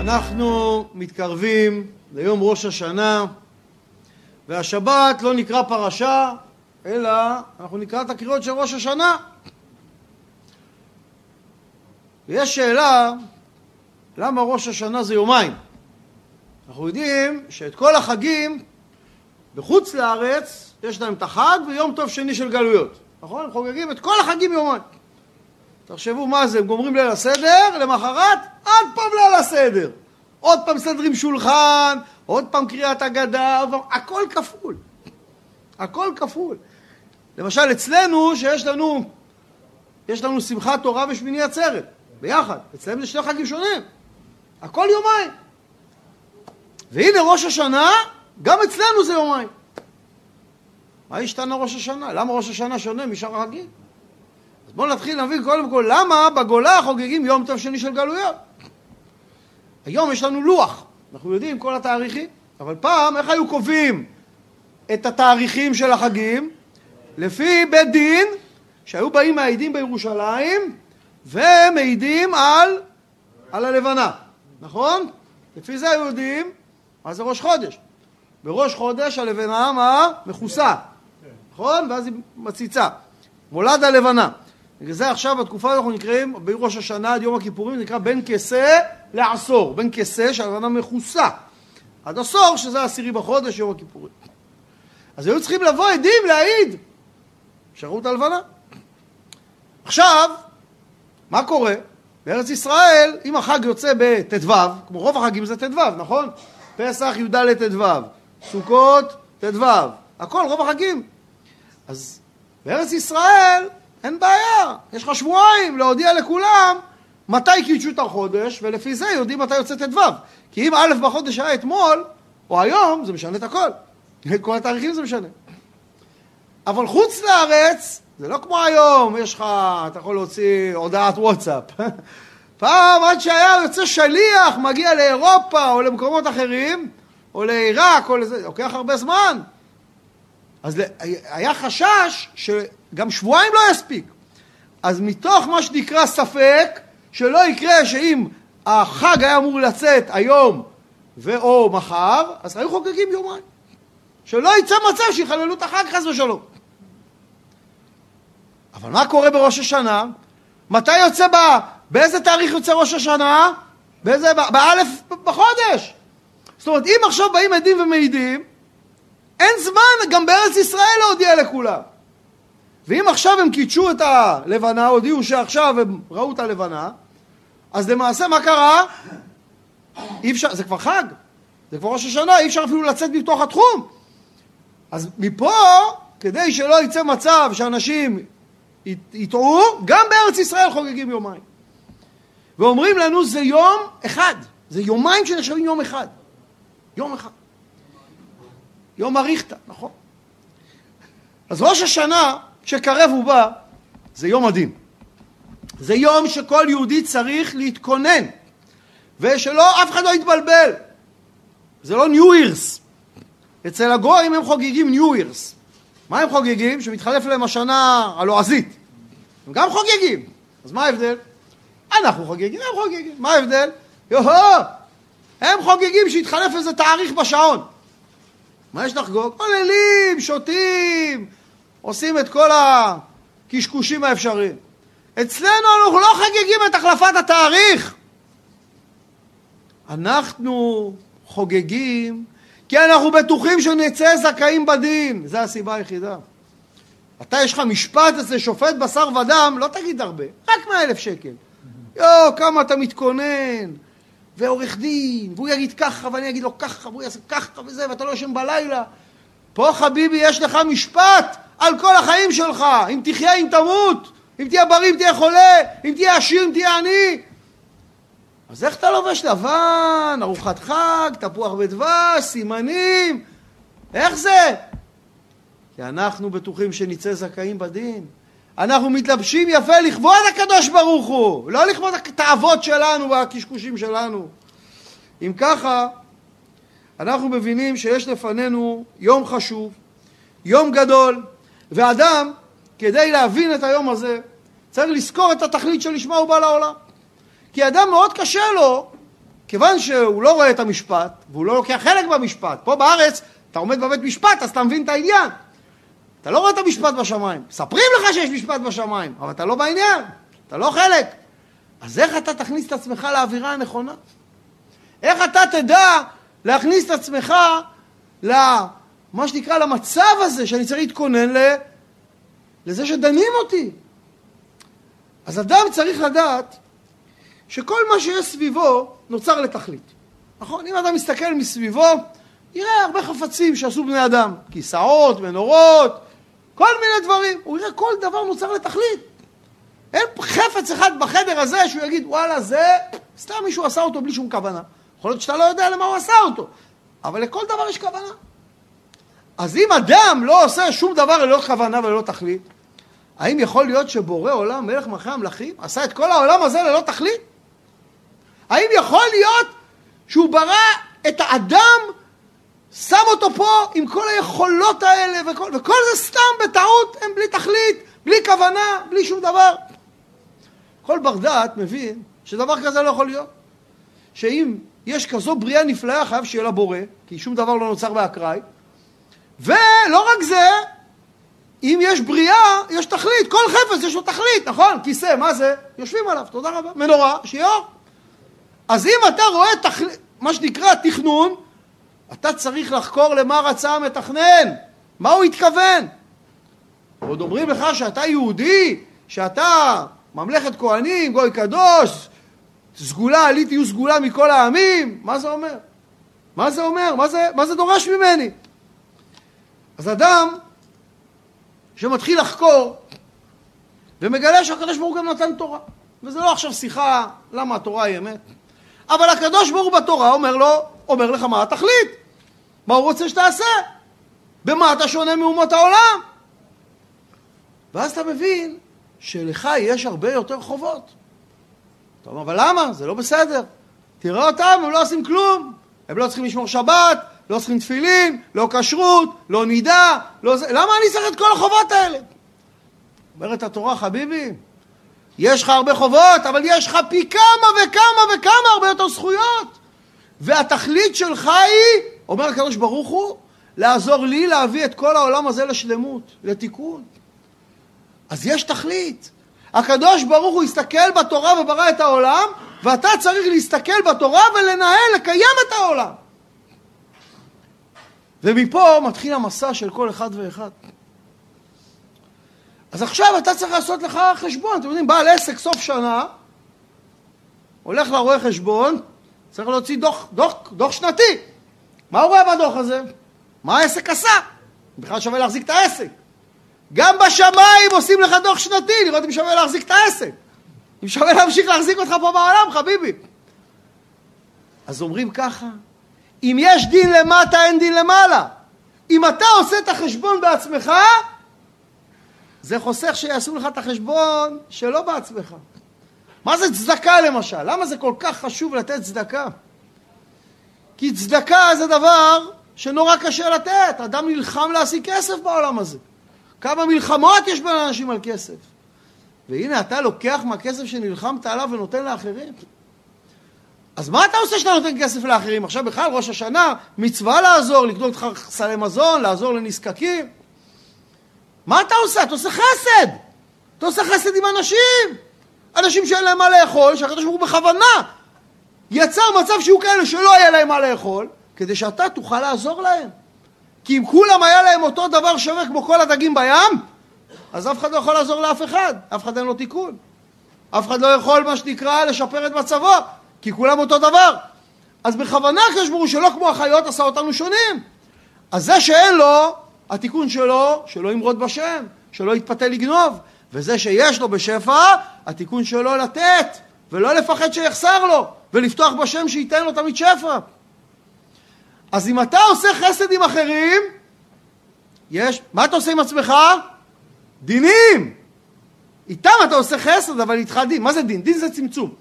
אנחנו מתקרבים ליום ראש השנה, והשבת לא נקרא פרשה, אלא אנחנו נקרא את הקריאות של ראש השנה. ויש שאלה, למה ראש השנה זה יומיים? אנחנו יודעים שאת כל החגים בחוץ לארץ יש להם את החג ויום טוב שני של גלויות, נכון? הם חוגגים את כל החגים יומיים. תחשבו מה זה, הם גומרים ליל הסדר, למחרת עוד פעם ליל הסדר. עוד פעם מסדרים שולחן, עוד פעם קריאת הגדה, הכל כפול. הכל כפול. למשל אצלנו, שיש לנו, יש לנו שמחת תורה ושמיני עצרת, ביחד. אצלנו זה שני חגים שונים. הכל יומיים. והנה ראש השנה, גם אצלנו זה יומיים. מה השתנה ראש השנה? למה ראש השנה שונה משאר החגים? אז בואו נתחיל להבין קודם כל למה בגולה חוגגים יום טוב שני של גלויות. היום יש לנו לוח, אנחנו יודעים כל התאריכים, אבל פעם איך היו קובעים את התאריכים של החגים? לפי בית דין שהיו באים מעידים בירושלים ומעידים על, על הלבנה, נכון? לפי זה היו יודעים מה זה ראש חודש. בראש חודש הלבנה מה? מכוסה, נכון? ואז היא מציצה. מולד הלבנה. בגלל זה עכשיו בתקופה אנחנו נקראים, בראש השנה עד יום הכיפורים, נקרא בין כסה לעשור. בין כסה שהלבנה מכוסה. עד עשור שזה עשירי בחודש, יום הכיפורים. אז היו צריכים לבוא עדים להעיד. שרו את הלבנה. עכשיו, מה קורה? בארץ ישראל, אם החג יוצא בט"ו, כמו רוב החגים זה ט"ו, נכון? פסח, י"ד ט"ו, סוכות, ט"ו, הכל, רוב החגים. אז בארץ ישראל אין בעיה, יש לך שבועיים להודיע לכולם מתי קידשו את החודש, ולפי זה יודעים מתי יוצא ט"ו. כי אם א' בחודש היה אתמול, או היום, זה משנה את הכל. את כל התאריכים זה משנה. אבל חוץ לארץ, זה לא כמו היום, יש לך, אתה יכול להוציא הודעת וואטסאפ. פעם עד שהיה יוצא שליח, מגיע לאירופה או למקומות אחרים, או לעיראק, או לזה, לוקח הרבה זמן. אז היה חשש שגם שבועיים לא יספיק. אז מתוך מה שנקרא ספק, שלא יקרה שאם החג היה אמור לצאת היום ואו מחר, אז היו חוגגים יומיים. שלא יצא מצב שיחללו את החג חס ושלום. אבל מה קורה בראש השנה? מתי יוצא ב... באיזה תאריך יוצא ראש השנה? באיזה... באלף בחודש. זאת אומרת, אם עכשיו באים עדים ומעידים, אין זמן גם בארץ ישראל להודיע לכולם. ואם עכשיו הם קידשו את הלבנה, הודיעו שעכשיו הם ראו את הלבנה, אז למעשה מה קרה? אי אפשר, זה כבר חג, זה כבר ראש השנה, אי אפשר אפילו לצאת מתוך התחום. אז מפה, כדי שלא יצא מצב שאנשים יטעו, גם בארץ ישראל חוגגים יומיים. ואומרים לנו זה יום אחד, זה יומיים שנחשבים יום אחד. יום אחד. יום אריכתא, נכון? אז ראש השנה, שקרב ובא, זה יום מדהים. זה יום שכל יהודי צריך להתכונן, ושלא, אף אחד לא יתבלבל. זה לא ניו אירס. אצל הגויים הם חוגגים ניו אירס. מה הם חוגגים? שמתחלף להם השנה הלועזית. הם גם חוגגים. אז מה ההבדל? אנחנו חוגגים, הם חוגגים. מה ההבדל? יוהו! הם חוגגים שהתחלף איזה תאריך בשעון. מה יש לחגוג? עוללים, שותים, עושים את כל הקשקושים האפשריים. אצלנו אנחנו לא חוגגים את החלפת התאריך. אנחנו חוגגים כי אנחנו בטוחים שנצא זכאים בדין. זו הסיבה היחידה. אתה יש לך משפט אצל שופט בשר ודם, לא תגיד הרבה, רק מאה אלף שקל. יואו, כמה אתה מתכונן, ועורך דין, והוא יגיד ככה ואני אגיד לו ככה, והוא יעשה ככה וזה, ואתה לא ישן בלילה. פה חביבי יש לך משפט על כל החיים שלך, אם תחיה אם תמות, אם תהיה בריא אם תהיה חולה, אם תהיה עשיר אם תהיה עני. אז איך אתה לובש לבן, ארוחת חג, תפוח ודבש, סימנים, איך זה? כי אנחנו בטוחים שנצא זכאים בדין. אנחנו מתלבשים יפה לכבוד הקדוש ברוך הוא, לא לכבוד התאוות שלנו והקשקושים שלנו. אם ככה, אנחנו מבינים שיש לפנינו יום חשוב, יום גדול, ואדם, כדי להבין את היום הזה, צריך לזכור את התכלית שלשמה הוא בא לעולם. כי אדם מאוד קשה לו, כיוון שהוא לא רואה את המשפט, והוא לא לוקח חלק במשפט, פה בארץ אתה עומד בבית משפט, אז אתה מבין את העניין. אתה לא רואה את המשפט בשמיים. מספרים לך שיש משפט בשמיים, אבל אתה לא בעניין, אתה לא חלק. אז איך אתה תכניס את עצמך לאווירה הנכונה? איך אתה תדע להכניס את עצמך למה שנקרא למצב הזה שאני צריך להתכונן ל... לזה שדנים אותי. אז אדם צריך לדעת שכל מה שיש סביבו נוצר לתכלית. נכון? אם אדם מסתכל מסביבו, יראה הרבה חפצים שעשו בני אדם. כיסאות, מנורות, כל מיני דברים. הוא יראה כל דבר נוצר לתכלית. אין חפץ אחד בחדר הזה שהוא יגיד, וואלה, זה סתם מישהו עשה אותו בלי שום כוונה. יכול להיות שאתה לא יודע למה הוא עשה אותו, אבל לכל דבר יש כוונה. אז אם אדם לא עושה שום דבר ללא כוונה וללא תכלית, האם יכול להיות שבורא עולם, מלך מלכי המלכים, עשה את כל העולם הזה ללא תכלית? האם יכול להיות שהוא ברא את האדם, שם אותו פה עם כל היכולות האלה, וכל, וכל זה סתם בטעות, הם בלי תכלית, בלי כוונה, בלי שום דבר? כל בר דעת מבין שדבר כזה לא יכול להיות. שאם יש כזו בריאה נפלאה, חייב שיהיה לה בורא, כי שום דבר לא נוצר באקראי. ולא רק זה, אם יש בריאה, יש תכלית. כל חפץ יש לו תכלית, נכון? כיסא, מה זה? יושבים עליו, תודה רבה. מנורה, שיהיה. אז אם אתה רואה תכל... מה שנקרא תכנון, אתה צריך לחקור למה רצה המתכנן, מה הוא התכוון. עוד אומרים לך שאתה יהודי, שאתה ממלכת כהנים, גוי קדוש, סגולה, עלי תהיו סגולה מכל העמים, מה זה אומר? מה זה אומר? מה זה, מה זה דורש ממני? אז אדם שמתחיל לחקור ומגלה שהקדוש ברוך הוא גם נתן תורה. וזה לא עכשיו שיחה למה התורה היא אמת. אבל הקדוש ברוך הוא בתורה אומר לו, אומר לך מה התכלית, מה הוא רוצה שתעשה, במה אתה שונה מאומות העולם. ואז אתה מבין שלך יש הרבה יותר חובות. אתה אומר, אבל למה? זה לא בסדר. תראה אותם, הם לא עושים כלום. הם לא צריכים לשמור שבת, לא צריכים תפילין, לא כשרות, לא נידה, לא זה. למה אני צריך את כל החובות האלה? אומרת התורה, חביבי, יש לך הרבה חובות, אבל יש לך פי כמה וכמה וכמה הרבה יותר זכויות. והתכלית שלך היא, אומר הקדוש ברוך הוא, לעזור לי להביא את כל העולם הזה לשלמות, לתיקון. אז יש תכלית. הקדוש ברוך הוא הסתכל בתורה וברא את העולם, ואתה צריך להסתכל בתורה ולנהל, לקיים את העולם. ומפה מתחיל המסע של כל אחד ואחד. אז עכשיו אתה צריך לעשות לך חשבון, אתם יודעים, בעל עסק סוף שנה, הולך לרואה חשבון, צריך להוציא דוח, דוח, דוח שנתי. מה הוא רואה בדוח הזה? מה העסק עשה? בכלל שווה להחזיק את העסק. גם בשמיים עושים לך דוח שנתי, לראות אם שווה להחזיק את העסק. אם שווה להמשיך להחזיק אותך פה בעולם, חביבי. אז אומרים ככה, אם יש דין למטה, אין דין למעלה. אם אתה עושה את החשבון בעצמך, זה חוסך שיעשו לך את החשבון שלא בעצמך. מה זה צדקה למשל? למה זה כל כך חשוב לתת צדקה? כי צדקה זה דבר שנורא קשה לתת. אדם נלחם להשיג כסף בעולם הזה. כמה מלחמות יש בין אנשים על כסף. והנה אתה לוקח מהכסף שנלחמת עליו ונותן לאחרים. אז מה אתה עושה שאתה נותן כסף לאחרים? עכשיו בכלל ראש השנה, מצווה לעזור, לקנות לך סלי מזון, לעזור לנזקקים. מה אתה עושה? אתה עושה חסד. אתה עושה חסד עם אנשים. אנשים שאין להם מה לאכול, שהקדוש ברוך הוא בכוונה יצר מצב שיהיו כאלה שלא יהיה להם מה לאכול, כדי שאתה תוכל לעזור להם. כי אם כולם היה להם אותו דבר שווה כמו כל הדגים בים, אז אף אחד לא יכול לעזור לאף אחד, אף אחד אין לו תיקון. אף אחד לא יכול, מה שנקרא, לשפר את מצבו, כי כולם אותו דבר. אז בכוונה הקדוש ברוך הוא שלא כמו החיות עשה אותנו שונים. אז זה שאין לו, התיקון שלו, שלא ימרוד בשם, שלא יתפתה לגנוב. וזה שיש לו בשפע, התיקון שלו לתת, ולא לפחד שיחסר לו, ולפתוח בשם שייתן לו תמיד שפע. אז אם אתה עושה חסד עם אחרים, יש, מה אתה עושה עם עצמך? דינים. איתם אתה עושה חסד, אבל איתך דין. מה זה דין? דין זה צמצום.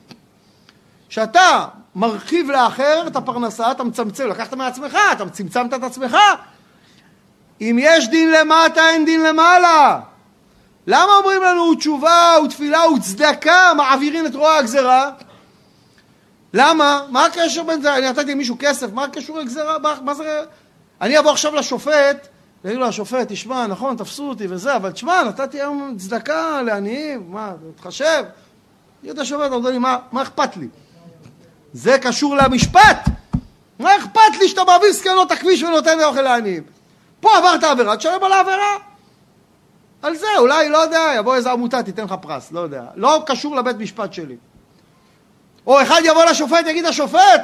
כשאתה מרחיב לאחר את הפרנסה, אתה מצמצם, לקחת מעצמך, אתה צמצמת את עצמך. אם יש דין למטה, אין דין למעלה. למה אומרים לנו תשובה ותפילה וצדקה מעבירים את רוע הגזרה? למה? מה הקשר בין זה? אני נתתי למישהו כסף, מה הקשר לגזירה? מה זה... אני אבוא עכשיו לשופט, ואגיד לו השופט, תשמע, נכון, תפסו אותי וזה, אבל תשמע, נתתי היום צדקה לעניים, מה, תתחשב? יגיד השופט, אומר לי, מה, מה אכפת לי? זה קשור למשפט. מה אכפת לי שאתה מעביר סקנות הכביש ונותן אוכל לעניים? פה עברת עבירה, תשלם על העבירה. על זה, אולי, לא יודע, יבוא איזה עמותה, תיתן לך פרס, לא יודע. לא קשור לבית משפט שלי. או אחד יבוא לשופט, יגיד השופט,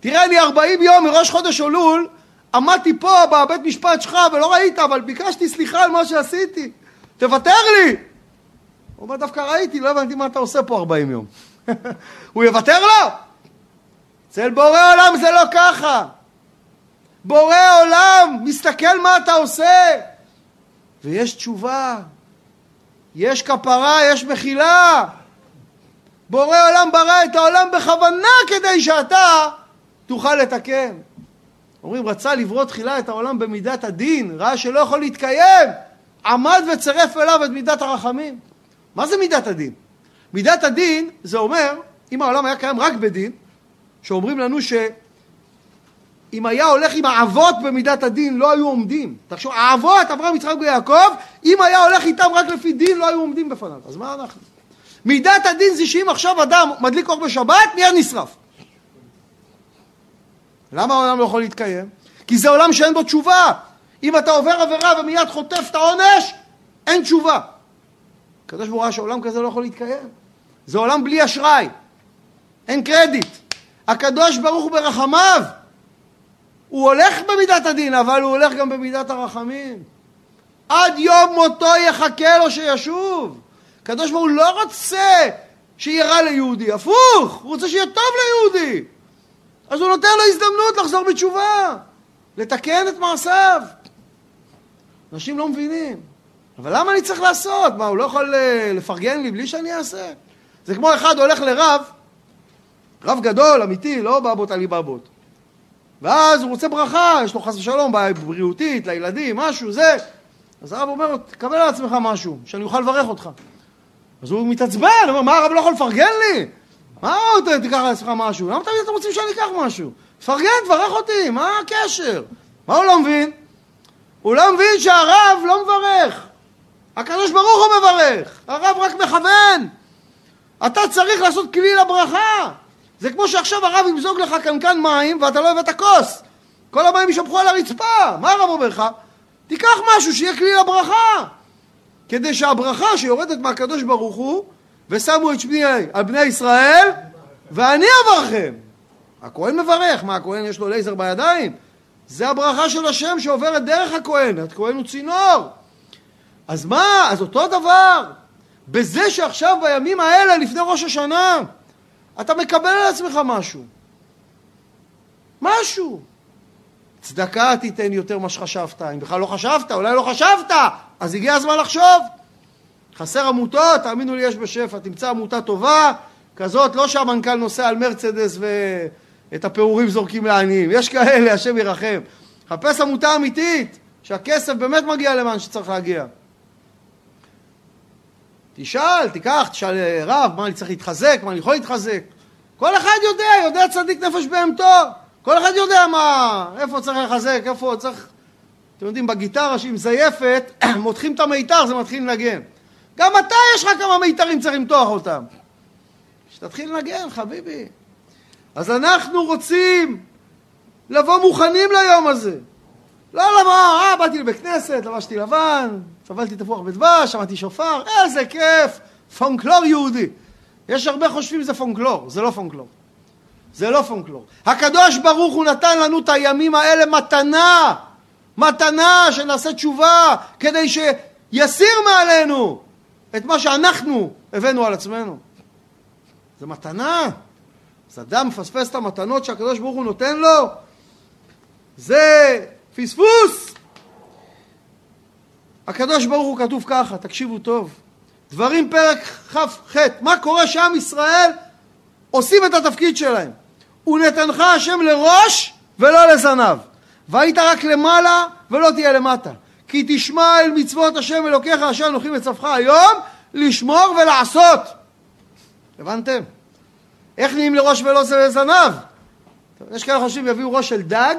תראה, אני 40 יום מראש חודש אלול, עמדתי פה בבית משפט שלך ולא ראית, אבל ביקשתי סליחה על מה שעשיתי. תוותר לי! הוא אומר, דווקא ראיתי, לא הבנתי מה אתה עושה פה 40 יום. הוא יוותר לו? אצל בורא עולם זה לא ככה. בורא עולם מסתכל מה אתה עושה, ויש תשובה, יש כפרה, יש מחילה. בורא עולם ברא את העולם בכוונה כדי שאתה תוכל לתקן. אומרים, רצה לברוא תחילה את העולם במידת הדין, ראה שלא יכול להתקיים, עמד וצרף אליו את מידת הרחמים. מה זה מידת הדין? מידת הדין זה אומר, אם העולם היה קיים רק בדין, שאומרים לנו שאם היה הולך עם האבות במידת הדין לא היו עומדים. תחשוב, האבות, אברהם, יצחק ויעקב, אם היה הולך איתם רק לפי דין לא היו עומדים בפניו. אז מה אנחנו? מידת הדין זה שאם עכשיו אדם מדליק אור בשבת, מיד נשרף. למה העולם לא יכול להתקיים? כי זה עולם שאין בו תשובה. אם אתה עובר עבירה ומיד חוטף את העונש, אין תשובה. הקדוש ברוך הוא שעולם כזה לא יכול להתקיים. זה עולם בלי אשראי. אין קרדיט. הקדוש ברוך הוא ברחמיו. הוא הולך במידת הדין, אבל הוא הולך גם במידת הרחמים. עד יום מותו יחכה לו שישוב. הקדוש ברוך הוא לא רוצה שיהיה רע ליהודי, הפוך, הוא רוצה שיהיה טוב ליהודי. אז הוא נותן לו הזדמנות לחזור בתשובה, לתקן את מעשיו. אנשים לא מבינים. אבל למה אני צריך לעשות? מה, הוא לא יכול אה, לפרגן לי בלי שאני אעשה? זה כמו אחד הולך לרב, רב גדול, אמיתי, לא בבות עלי בבות. ואז הוא רוצה ברכה, יש לו חס ושלום, בעיה בריאותית, לילדים, משהו, זה. אז הרב אומר לו, תקבל על עצמך משהו, שאני אוכל לברך אותך. אז הוא מתעצבן, הוא אומר, מה הרב לא יכול לפרגן לי? מה עוד תיקח על עצמך משהו? למה תמיד אתם רוצים שאני אקח משהו? תפרגן, תברך אותי, מה הקשר? מה הוא לא מבין? הוא לא מבין שהרב לא מברך. הקדוש ברוך הוא מברך, הרב רק מכוון. אתה צריך לעשות כלי לברכה. זה כמו שעכשיו הרב ימזוג לך קנקן מים ואתה לא הבאת כוס. כל המים יישפכו על הרצפה. מה הרב אומר לך? תיקח משהו שיהיה כלי לברכה. כדי שהברכה שיורדת מהקדוש ברוך הוא ושמו את שמי על בני ישראל ואני אברכם. הכהן מברך, מה הכהן יש לו לייזר בידיים? זה הברכה של השם שעוברת דרך הכהן, הכהן הוא צינור. אז מה? אז אותו דבר. בזה שעכשיו בימים האלה לפני ראש השנה אתה מקבל על עצמך משהו. משהו. צדקה תיתן יותר ממה שחשבת. אם בכלל לא חשבת, אולי לא חשבת, אז הגיע הזמן לחשוב. חסר עמותות, תאמינו לי, יש בשפע. תמצא עמותה טובה, כזאת, לא שהמנכ"ל נוסע על מרצדס ואת הפירורים זורקים לעניים. יש כאלה, השם ירחם. חפש עמותה אמיתית, שהכסף באמת מגיע למען שצריך להגיע. תשאל, תיקח, תשאל רב, מה אני צריך להתחזק, מה אני יכול להתחזק. כל אחד יודע, יודע צדיק נפש בהמתו. כל אחד יודע מה, איפה צריך לחזק, איפה צריך... אתם יודעים, בגיטרה שהיא מזייפת, מותחים את המיתר, זה מתחיל לנגן. גם אתה יש לך כמה מיתרים, צריך למתוח אותם. שתתחיל לנגן, חביבי. אז אנחנו רוצים לבוא מוכנים ליום הזה. לא למה, אה, באתי לבית כנסת, לבשתי לבן, סבלתי תפוח בדבש, שמעתי שופר, איזה כיף, פונקלור יהודי. יש הרבה חושבים שזה פונקלור, זה לא פונקלור. זה לא פונקלור. הקדוש ברוך הוא נתן לנו את הימים האלה מתנה, מתנה שנעשה תשובה, כדי שיסיר מעלינו את מה שאנחנו הבאנו על עצמנו. זה מתנה. אז אדם מפספס את המתנות שהקדוש ברוך הוא נותן לו, זה פספוס. הקדוש ברוך הוא כתוב ככה, תקשיבו טוב. דברים פרק כ"ח, מה קורה שעם ישראל עושים את התפקיד שלהם. ונתנך השם לראש ולא לזנב. והיית רק למעלה ולא תהיה למטה. כי תשמע אל מצוות השם אלוקיך אשר אנוכי מצווך היום לשמור ולעשות. הבנתם? איך נהיים לראש ולא לזנב? יש כאלה חושבים יביאו ראש של דג,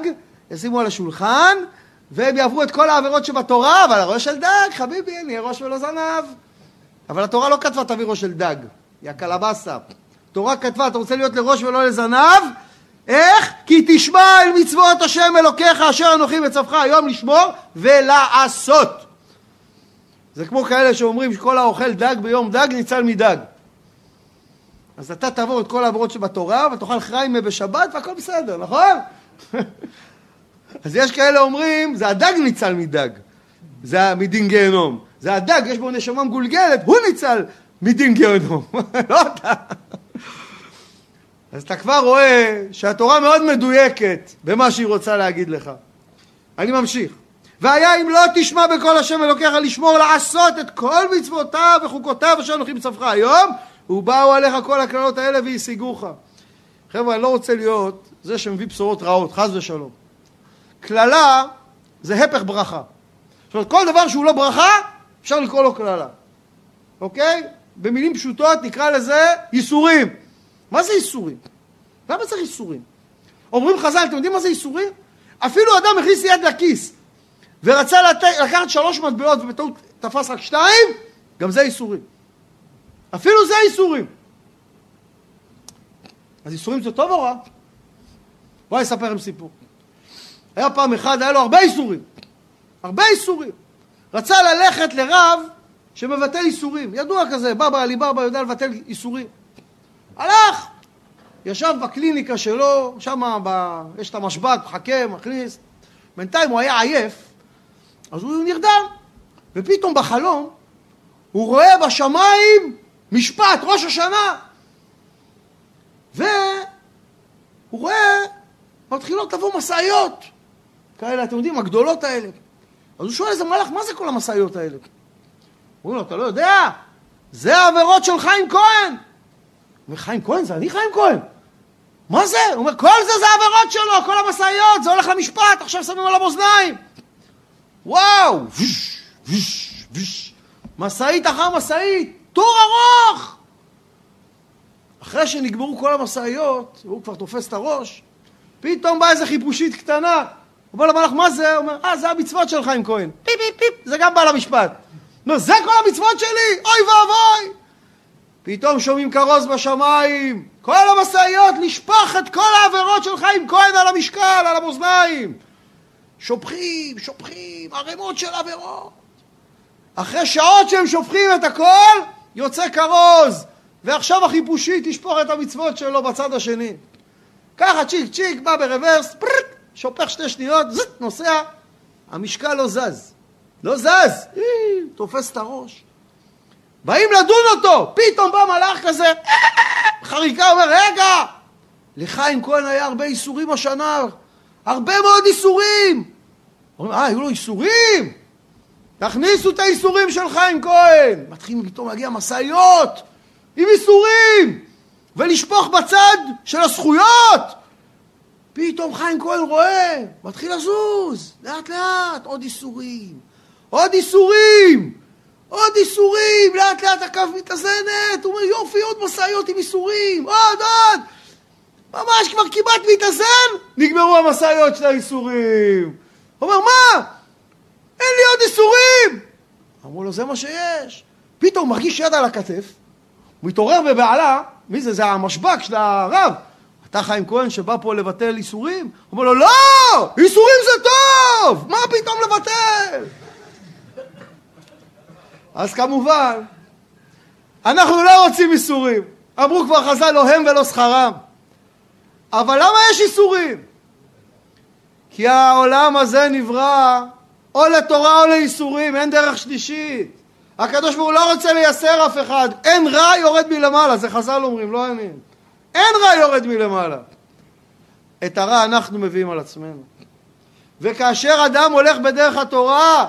ישימו על השולחן, והם יעברו את כל העבירות שבתורה, אבל הראש של דג, חביבי, נהיה ראש ולא זנב. אבל התורה לא כתבה תביא ראש של דג, יא קלבסה. התורה כתבה, אתה רוצה להיות לראש ולא לזנב? איך? כי תשמע אל מצוות השם אלוקיך אשר אנוכי מצווך היום לשמור ולעשות. זה כמו כאלה שאומרים שכל האוכל דג ביום דג ניצל מדג. אז אתה תעבור את כל העבירות שבתורה ותאכל חריימה בשבת והכל בסדר, נכון? אז יש כאלה אומרים, זה הדג ניצל מדג, זה מדין גיהנום. זה הדג, יש בו נשמה מגולגלת, הוא ניצל מדין גיהנום, לא אתה. אז אתה כבר רואה שהתורה מאוד מדויקת במה שהיא רוצה להגיד לך. אני ממשיך. והיה אם לא תשמע בקול השם אלוקיך לשמור לעשות את כל מצוותיו וחוקותיו אשר אנוכי מצווך היום ובאו עליך כל הקללות האלה והשיגוך. חבר'ה, אני לא רוצה להיות זה שמביא בשורות רעות, חס ושלום. קללה זה הפך ברכה. זאת אומרת, כל דבר שהוא לא ברכה, אפשר לקרוא לו קללה. אוקיי? במילים פשוטות נקרא לזה ייסורים. מה זה ייסורים? למה צריך ייסורים? אומרים חז"ל, אתם יודעים מה זה ייסורים? אפילו אדם הכניס יד לכיס ורצה לת... לקחת שלוש מטבעות ובטעות תפס רק שתיים, גם זה ייסורים. אפילו זה ייסורים. אז ייסורים זה טוב או רע? בואי אספר לכם סיפור. היה פעם אחד, היה לו הרבה ייסורים. הרבה ייסורים. רצה ללכת לרב שמבטל ייסורים. ידוע כזה, בבא עלי בבא יודע לבטל ייסורים. הלך, ישב בקליניקה שלו, שם ב... יש את המשב"ק, מחכה, מכניס. בינתיים הוא היה עייף, אז הוא נרדם. ופתאום בחלום הוא רואה בשמיים משפט, ראש השנה. והוא רואה, מתחילות לבוא משאיות. כאלה, אתם יודעים, הגדולות האלה. אז הוא שואל איזה מלאך, מה זה כל המשאיות האלה? אומרים לו, אתה לא יודע? זה העבירות של חיים כהן. אומר, חיים כהן? זה אני חיים כהן. מה זה? הוא אומר, כל זה זה העבירות שלו, כל המשאיות, זה הולך למשפט, עכשיו שמים על המאזניים. וואו! ויש, ויש, ויש. משאית אחר משאית, טור ארוך! אחרי שנגמרו כל המשאיות, והוא כבר תופס את הראש, פתאום באה איזה חיפושית קטנה. הוא אומר למלאך, מה זה? הוא אומר, אה, זה המצוות של חיים כהן. פיפ, פיפ, פיפ, זה גם בא למשפט. נו, זה כל המצוות שלי? אוי ואבוי! פתאום שומעים כרוז בשמיים, כל המשאיות לשפוך את כל העבירות של חיים כהן על המשקל, על המאזניים. שופכים, שופכים, ערימות של עבירות. אחרי שעות שהם שופכים את הכל, יוצא כרוז, ועכשיו החיפושי תשפוך את המצוות שלו בצד השני. ככה צ'יק צ'יק, בא ברוורס, פרק, שופך שתי שניות, זט, נוסע, המשקל לא זז. לא זז, תופס את הראש. באים לדון אותו, פתאום בא מלאך כזה, חריקה אומר, רגע, לחיים כהן היה הרבה איסורים השנה, הרבה מאוד איסורים. אומרים, אה, היו לו איסורים? תכניסו את האיסורים של חיים כהן. מתחילים פתאום להגיע משאיות עם איסורים, ולשפוך בצד של הזכויות. פתאום חיים כהן רואה, מתחיל לזוז, לאט לאט, עוד איסורים, עוד איסורים, עוד איסורים, לאט לאט הקו מתאזנת, הוא אומר יופי, עוד משאיות עם איסורים, עוד עוד, ממש כבר כמעט מתאזן, נגמרו המשאיות של האיסורים. הוא אומר, מה? אין לי עוד איסורים! אמרו לו, זה מה שיש. פתאום מרגיש יד על הכתף, מתעורר בבעלה, מי זה? זה המשב"ק של הרב. אתה חיים כהן שבא פה לבטל איסורים? הוא אומר לו, לא! איסורים זה טוב! מה פתאום לבטל? אז כמובן, אנחנו לא רוצים איסורים. אמרו כבר חז"ל, לא הם ולא שכרם. אבל למה יש איסורים? כי העולם הזה נברא או לתורה או לאיסורים, אין דרך שלישית. הקדוש ברוך הוא לא רוצה לייסר אף אחד. אין רע יורד מלמעלה, זה חז"ל אומרים, לא אני. אין רע יורד מלמעלה. את הרע אנחנו מביאים על עצמנו. וכאשר אדם הולך בדרך התורה,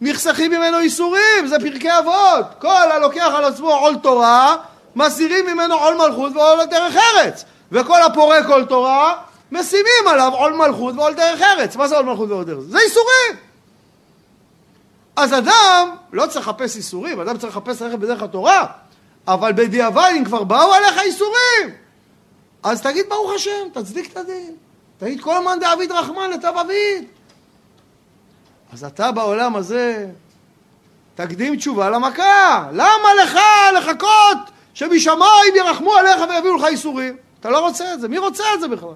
נחסכים ממנו איסורים, זה פרקי אבות. כל הלוקח על עצמו עול תורה, מסירים ממנו עול מלכות ועול דרך ארץ. וכל הפורק עול תורה, משימים עליו עול מלכות ועול דרך ארץ. מה זה עול מלכות ועול דרך ארץ? זה איסורים. אז אדם לא צריך לחפש איסורים, אדם צריך לחפש ללכת בדרך התורה, אבל בדיעבד אם כבר באו עליך איסורים, אז תגיד ברוך השם, תצדיק את הדין. תגיד כל מאן דאביד רחמן לטב אביד. אז אתה בעולם הזה תקדים תשובה למכה. למה לך לחכות שמשמיים ירחמו עליך ויביאו לך איסורים? אתה לא רוצה את זה. מי רוצה את זה בכלל?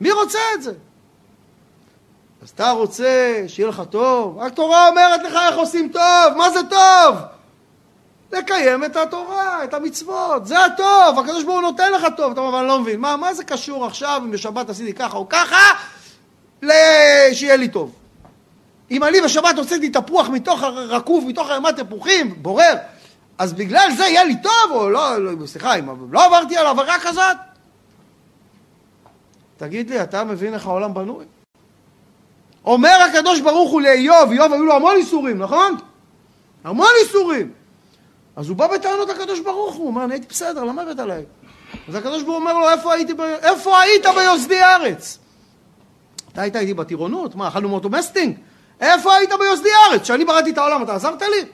מי רוצה את זה? אז אתה רוצה שיהיה לך טוב? התורה אומרת לך איך עושים טוב. מה זה טוב? לקיים את התורה, את המצוות. זה הטוב. הקדוש ברוך הוא נותן לך טוב. אתה אומר, אבל אני לא מבין. מה, מה זה קשור עכשיו אם בשבת עשיתי ככה או ככה? שיהיה לי טוב. אם אני בשבת הוצאתי תפוח מתוך הרקוב, מתוך ערימת תפוחים, בורר, אז בגלל זה יהיה לי טוב, או לא, לא סליחה, אם לא עברתי על עבירה כזאת? תגיד לי, אתה מבין איך העולם בנוי? אומר הקדוש ברוך הוא לאיוב, איוב היו לו המון איסורים, נכון? המון איסורים. אז הוא בא בטענות לקדוש ברוך הוא, הוא אומר, אני הייתי בסדר, למה הבאת עליי? אז הקדוש ברוך הוא אומר לו, איפה, הייתי ב... איפה היית ביוסדי ארץ? אתה היית איתי בטירונות? מה, אכלנו מאותו מסטינג? איפה היית ביוסדי ארץ? כשאני בראתי את העולם, אתה עזרת לי?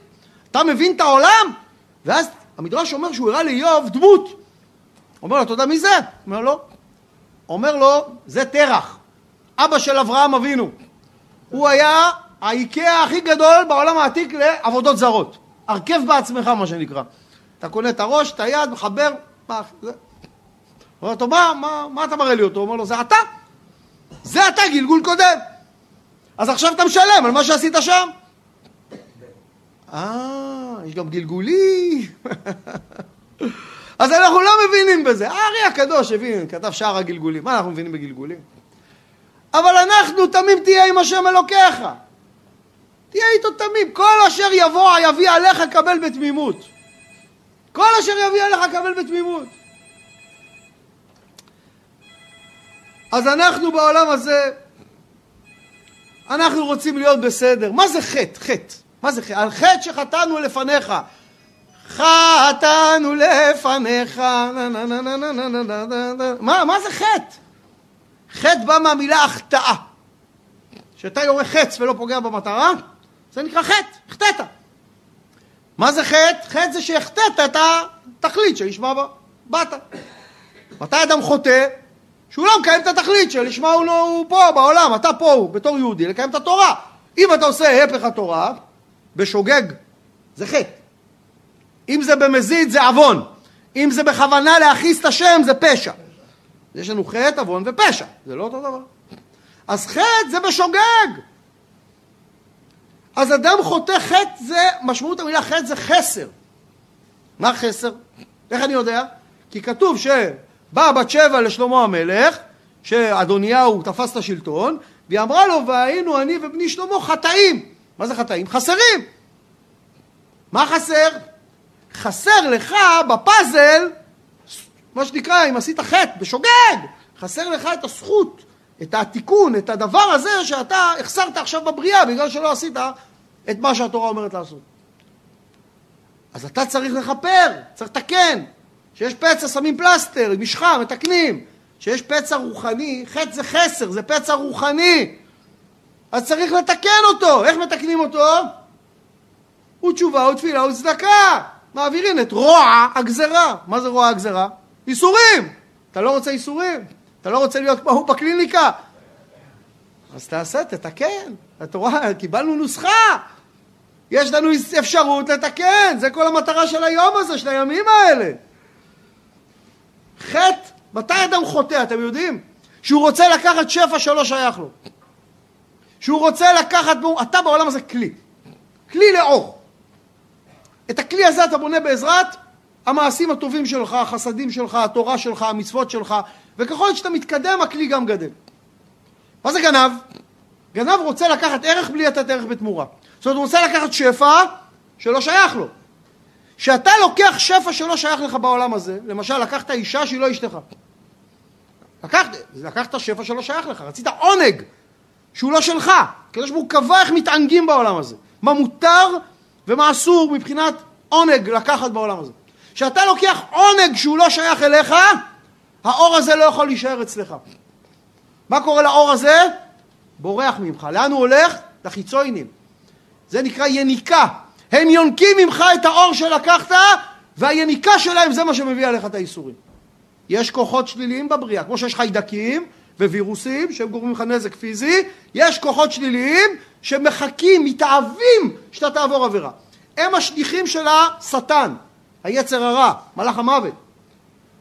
אתה מבין את העולם? ואז המדרש אומר שהוא הראה לאיוב דמות. אומר לו, אתה יודע מי זה? אומר לו, אומר לו, זה תרח, אבא של אברהם אבינו. הוא היה האיקאה הכי גדול בעולם העתיק לעבודות זרות. הרכב בעצמך, מה שנקרא. אתה קונה את הראש, את היד, מחבר, מה, זה. אומר לו, מה, מה, מה אתה מראה לי אותו? הוא אומר לו, זה אתה. זה אתה, גלגול קודם. אז עכשיו אתה משלם על מה שעשית שם. אה, יש גם גלגולי. אז אנחנו לא מבינים בזה. הארי הקדוש הבין, כתב שער הגלגולים. מה אנחנו מבינים בגלגולים? אבל אנחנו תמים תהיה עם השם אלוקיך. תהיה איתו תמים. כל אשר יבוא יביא עליך קבל בתמימות. כל אשר יביא עליך קבל בתמימות. אז אנחנו בעולם הזה אנחנו רוצים להיות בסדר. מה זה חטא? חטא. מה זה חטא? על חטא שחטאנו לפניך. חטאנו לפניך. מה, מה זה חטא? חטא בא מהמילה החטאה. כשאתה יורה חץ ולא פוגע במטרה, זה נקרא חטא, החטאת. מה זה חטא? חטא זה שהחטאת את התכלית שלשמה באת. מתי אדם חוטא? שהוא לא מקיים את התכלית שלשמה הוא, לא, הוא פה בעולם, אתה פה הוא, בתור יהודי, לקיים את התורה. אם אתה עושה הפך התורה, בשוגג, זה חטא. אם זה במזיד, זה עוון. אם זה בכוונה להכעיס את השם, זה פשע. יש לנו חטא, עוון ופשע, זה לא אותו דבר. אז חטא זה בשוגג. אז אדם חוטא חטא זה, משמעות המילה חטא זה חסר. מה חסר? איך אני יודע? כי כתוב ש... באה בת שבע לשלמה המלך, שאדוניהו תפס את השלטון, והיא אמרה לו, והיינו אני ובני שלמה חטאים. מה זה חטאים? חסרים. מה חסר? חסר לך בפאזל, מה שנקרא, אם עשית חטא, בשוגג, חסר לך את הזכות, את התיקון, את הדבר הזה שאתה החסרת עכשיו בבריאה בגלל שלא עשית את מה שהתורה אומרת לעשות. אז אתה צריך לכפר, צריך לתקן. שיש פצע שמים פלסטר, משחה, מתקנים. שיש פצע רוחני, חטא זה חסר, זה פצע רוחני. אז צריך לתקן אותו. איך מתקנים אותו? הוא תשובה, הוא תפילה, הוא צדקה. מעבירים את רוע הגזרה. מה זה רוע הגזרה? איסורים. אתה לא רוצה איסורים? אתה לא רוצה להיות כמו הוא בקליניקה? אז תעשה, תתקן. התורה, קיבלנו נוסחה. יש לנו אפשרות לתקן. זה כל המטרה של היום הזה, של הימים האלה. חטא, מתי אדם חוטא, אתם יודעים? שהוא רוצה לקחת שפע שלא שייך לו. שהוא רוצה לקחת, אתה בעולם הזה כלי. כלי לאור. את הכלי הזה אתה בונה בעזרת המעשים הטובים שלך, החסדים שלך, התורה שלך, המצוות שלך, וככל שאתה מתקדם הכלי גם גדל. מה זה גנב? גנב רוצה לקחת ערך בלי לתת ערך בתמורה. זאת אומרת, הוא רוצה לקחת שפע שלא שייך לו. כשאתה לוקח שפע שלא שייך לך בעולם הזה, למשל לקחת אישה שהיא לא אשתך. לקחת, לקחת שפע שלא שייך לך, רצית עונג שהוא לא שלך. הקדוש ברוך הוא קבע איך מתענגים בעולם הזה. מה מותר ומה אסור מבחינת עונג לקחת בעולם הזה. כשאתה לוקח עונג שהוא לא שייך אליך, האור הזה לא יכול להישאר אצלך. מה קורה לאור הזה? בורח ממך. לאן הוא הולך? לחיצוינים. זה נקרא יניקה. הם יונקים ממך את האור שלקחת, והיניקה שלהם זה מה שמביא עליך את האיסורים. יש כוחות שליליים בבריאה, כמו שיש חיידקים ווירוסים שהם גורמים לך נזק פיזי, יש כוחות שליליים שמחכים, מתאהבים שאתה תעבור עבירה. הם השליחים של השטן, היצר הרע, מלאך המוות.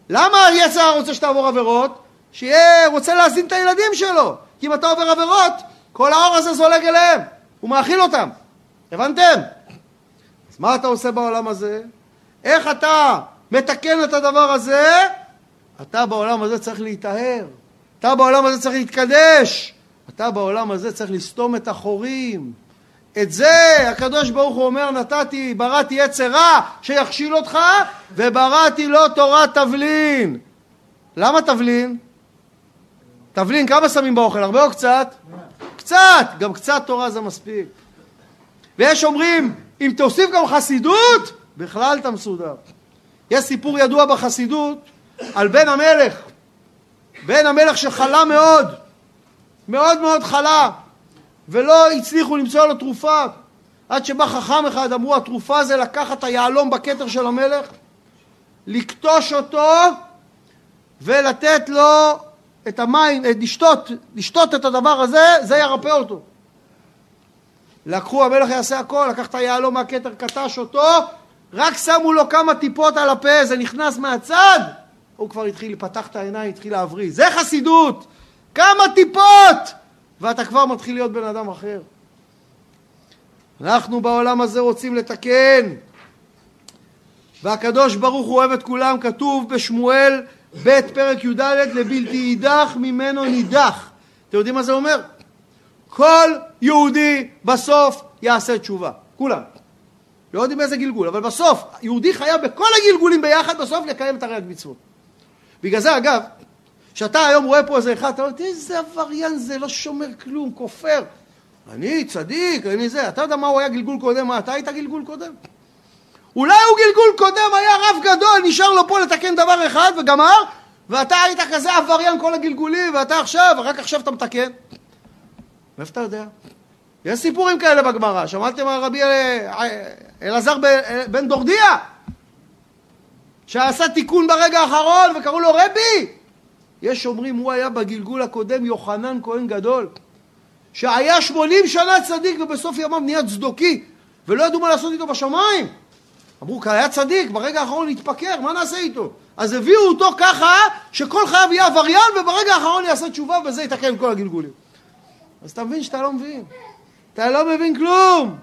למה היצר הרע רוצה שתעבור עבירות? שיהיה, רוצה להזין את הילדים שלו. כי אם אתה עובר עבירות, כל האור הזה זולג אליהם, הוא מאכיל אותם. הבנתם? אז מה אתה עושה בעולם הזה? איך אתה מתקן את הדבר הזה? אתה בעולם הזה צריך להיטהר. אתה בעולם הזה צריך להתקדש. אתה בעולם הזה צריך לסתום את החורים. את זה הקדוש ברוך הוא אומר נתתי, בראתי עץ רע שיכשיל אותך ובראתי לו תורת תבלין. למה תבלין? תבלין כמה שמים באוכל? הרבה או קצת? קצת! גם קצת תורה זה מספיק. ויש אומרים אם תוסיף גם חסידות בכלל אתה מסודר. יש סיפור ידוע בחסידות על בן המלך בן המלך שחלה מאוד מאוד מאוד חלה ולא הצליחו למצוא לו תרופה עד שבא חכם אחד אמרו התרופה זה לקחת את היהלום בכתר של המלך לקטוש אותו ולתת לו את המים, לשתות, לשתות את הדבר הזה, זה ירפא אותו. לקחו, המלך יעשה הכל, לקח את היהלום מהכתר, קטש אותו, רק שמו לו כמה טיפות על הפה, זה נכנס מהצד, הוא כבר התחיל, פתח את העיניים, התחיל להבריא. זה חסידות! כמה טיפות! ואתה כבר מתחיל להיות בן אדם אחר. אנחנו בעולם הזה רוצים לתקן. והקדוש ברוך הוא אוהב את כולם, כתוב בשמואל ב' פרק י"ד לבלתי יידח ממנו נידח. אתם יודעים מה זה אומר? כל יהודי בסוף יעשה תשובה. כולם. לא יודעים איזה גלגול, אבל בסוף יהודי חייב בכל הגלגולים ביחד בסוף לקיים את הרי"ג מצוות. בגלל זה אגב, כשאתה היום רואה פה איזה אחד, אתה אומר, איזה עבריין זה, לא שומר כלום, כופר. אני צדיק, אני זה. אתה יודע מה הוא היה גלגול קודם, מה אתה היית גלגול קודם? אולי הוא גלגול קודם היה רב גדול, נשאר לו פה לתקן דבר אחד וגמר, ואתה היית כזה עבריין כל הגלגולים, ואתה עכשיו, רק עכשיו אתה מתקן. מאיפה אתה יודע? יש סיפורים כאלה בגמרא, שמעתם על רבי אה, אלעזר בן דורדיה, שעשה תיקון ברגע האחרון וקראו לו רבי. יש אומרים, הוא היה בגלגול הקודם יוחנן כהן גדול, שהיה שמונים שנה צדיק ובסוף ימיו נהיה צדוקי, ולא ידעו מה לעשות איתו בשמיים. אמרו, היה צדיק, ברגע האחרון התפקר, מה נעשה איתו? אז הביאו אותו ככה, שכל חייו יהיה עבריין, וברגע האחרון יעשה תשובה, וזה יתקן כל הגלגולים. אז אתה מבין שאתה לא מבין. אתה לא מבין כלום.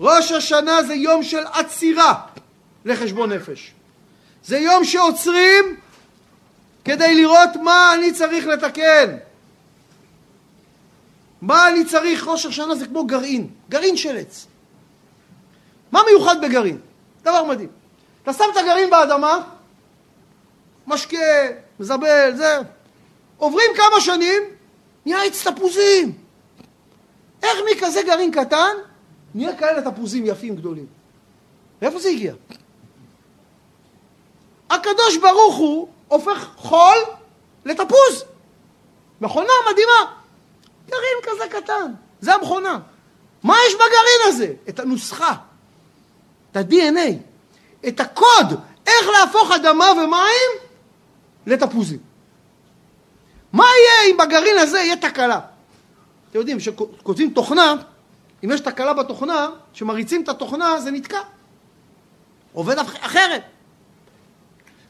ראש השנה זה יום של עצירה לחשבון נפש. זה יום שעוצרים כדי לראות מה אני צריך לתקן. מה אני צריך, ראש השנה זה כמו גרעין, גרעין של עץ. מה מיוחד בגרעין? דבר מדהים. אתה שם את הגרעין באדמה, משקה, מזבל, זה. עוברים כמה שנים, נהיה עץ תפוזים. איך מכזה גרעין קטן נהיה כאלה תפוזים יפים גדולים? מאיפה זה הגיע? הקדוש ברוך הוא הופך חול לתפוז. מכונה מדהימה. גרעין כזה קטן, זה המכונה. מה יש בגרעין הזה? את הנוסחה. את ה-DNA, את הקוד, איך להפוך אדמה ומים לתפוזים. מה יהיה אם בגרעין הזה יהיה תקלה? אתם יודעים, כשכותבים תוכנה, אם יש תקלה בתוכנה, כשמריצים את התוכנה זה נתקע. עובד אחרת.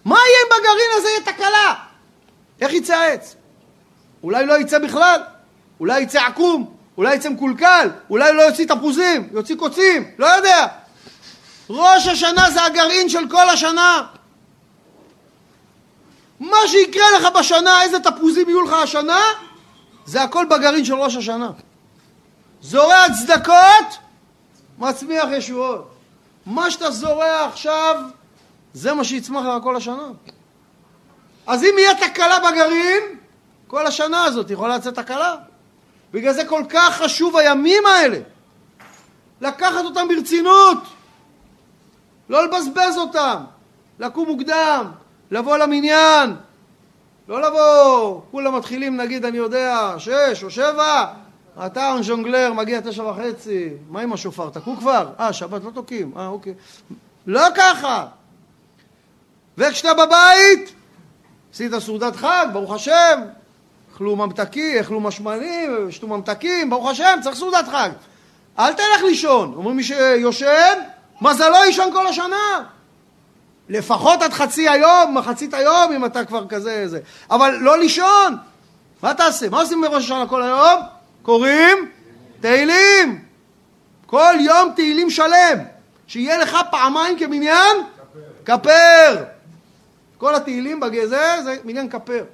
מה יהיה אם בגרעין הזה יהיה תקלה? איך יצא העץ? אולי לא יצא בכלל, אולי יצא עקום, אולי יצא מקולקל, אולי לא יוציא תפוזים, יוציא קוצים, לא יודע. ראש השנה זה הגרעין של כל השנה. מה שיקרה לך בשנה, איזה תפוזים יהיו לך השנה, זה הכל בגרעין של ראש השנה. זורע צדקות, מצמיח ישועות. מה שאתה זורע עכשיו, זה מה שיצמח לך כל השנה. אז אם יהיה תקלה בגרעין, כל השנה הזאת יכולה לצאת תקלה. בגלל זה כל כך חשוב הימים האלה. לקחת אותם ברצינות. לא לבזבז אותם, לקום מוקדם, לבוא למניין, לא לבוא, כולם מתחילים נגיד, אני יודע, שש או שבע, אתה ז'ונגלר, מגיע תשע וחצי, מה עם השופר, תקעו כבר? אה, שבת לא תוקעים, אה, אוקיי. לא ככה. וכשאתה בבית, עשית סעודת חג, ברוך השם, אכלו ממתקים, אכלו משמנים, שתו ממתקים, ברוך השם, צריך סעודת חג. אל תלך לישון. אומרים מי שיושן, מזלו יישן כל השנה. לפחות עד חצי היום, מחצית היום, אם אתה כבר כזה, זה. אבל לא לישון. מה תעשה? מה עושים בראש השנה כל היום? קוראים תהילים. כל יום תהילים שלם. שיהיה לך פעמיים כמניין כפר. כל התהילים בגזר זה מניין כפר.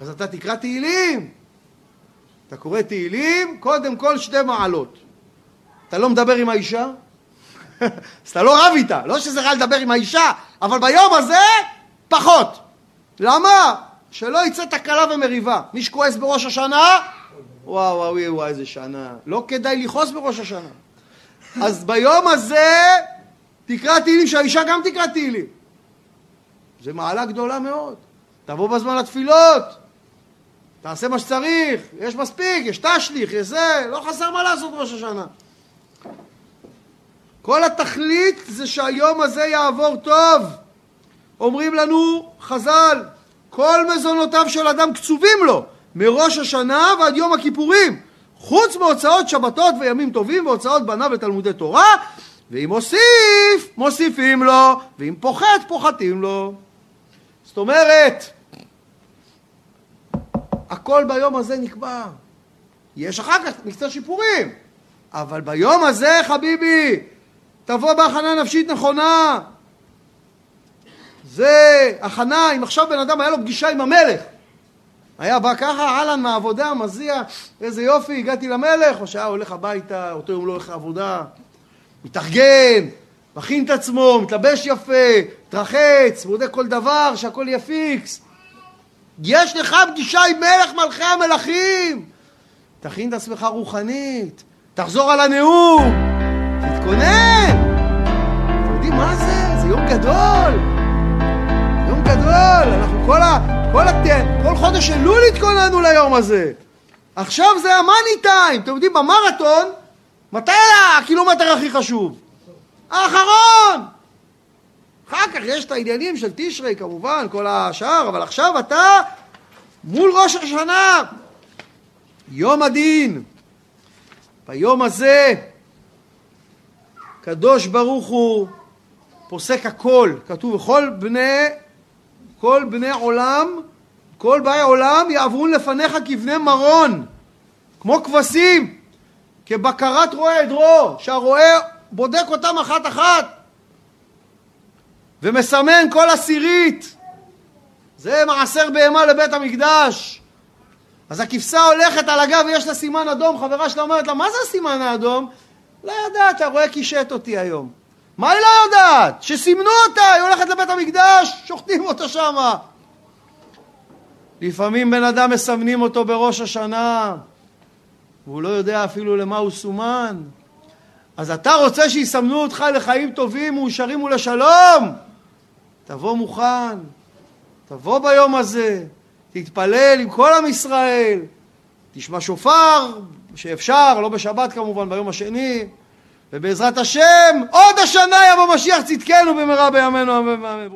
אז אתה תקרא תהילים. אתה קורא תהילים, קודם כל שתי מעלות. אתה לא מדבר עם האישה, אז אתה לא רב איתה, לא שזה רע לדבר עם האישה, אבל ביום הזה פחות. למה? שלא יצא תקלה ומריבה. מי שכועס בראש השנה, וואו וואו וואו איזה שנה. לא כדאי לכעוס בראש השנה. אז ביום הזה תקרא תהילים, שהאישה גם תקרא תהילים. זה מעלה גדולה מאוד. תבוא בזמן לתפילות, תעשה מה שצריך, יש מספיק, יש תשליך, יש זה, לא חסר מה לעשות ראש השנה. כל התכלית זה שהיום הזה יעבור טוב. אומרים לנו חז"ל, כל מזונותיו של אדם קצובים לו, מראש השנה ועד יום הכיפורים, חוץ מהוצאות שבתות וימים טובים והוצאות בניו ותלמודי תורה, ואם מוסיף, מוסיפים לו, ואם פוחת, פוחתים לו. זאת אומרת, הכל ביום הזה נקבע. יש אחר כך מקצת שיפורים, אבל ביום הזה, חביבי, תבוא בהכנה נפשית נכונה. זה הכנה, אם עכשיו בן אדם היה לו פגישה עם המלך, היה בא ככה, אהלן מהעבודה, מזיע, איזה יופי, הגעתי למלך, או שהיה הולך הביתה, אותו יום לא הולך לעבודה, מתארגן, מכין את עצמו, מתלבש יפה, מתרחץ, בודק כל דבר, שהכל יהיה פיקס. יש לך פגישה עם מלך מלכי המלכים. תכין את עצמך רוחנית, תחזור על הנאום, תתכונן. אתם יודעים מה זה? זה יום גדול. יום גדול. אנחנו כל, ה, כל, הת... כל חודש אלול התכוננו ליום הזה. עכשיו זה המאני טיים. אתם יודעים, במרתון, מתי הקילומטר הכי חשוב? האחרון. אחר כך יש את העניינים של תשרי כמובן, כל השאר, אבל עכשיו אתה מול ראש השנה, יום הדין. ביום הזה קדוש ברוך הוא פוסק הכל, כתוב וכל בני, כל בני עולם, כל באי עולם יעברון לפניך כבני מרון, כמו כבשים, כבקרת רועה עדרו, שהרועה בודק אותם אחת אחת. ומסמן כל עשירית. זה מעשר בהמה לבית המקדש. אז הכבשה הולכת על הגב ויש לה סימן אדום, חברה שלה אומרת לה, מה זה הסימן האדום? לא יודעת, הרואה קישט אותי היום. מה היא לא יודעת? שסימנו אותה, היא הולכת לבית המקדש, שוחטים אותה שמה. לפעמים בן אדם מסמנים אותו בראש השנה, והוא לא יודע אפילו למה הוא סומן. אז אתה רוצה שיסמנו אותך לחיים טובים, מאושרים ולשלום? תבוא מוכן, תבוא ביום הזה, תתפלל עם כל עם ישראל, תשמע שופר, שאפשר, לא בשבת כמובן, ביום השני, ובעזרת השם, עוד השנה יבוא משיח צדקנו במהרה בימינו אמן ואמן.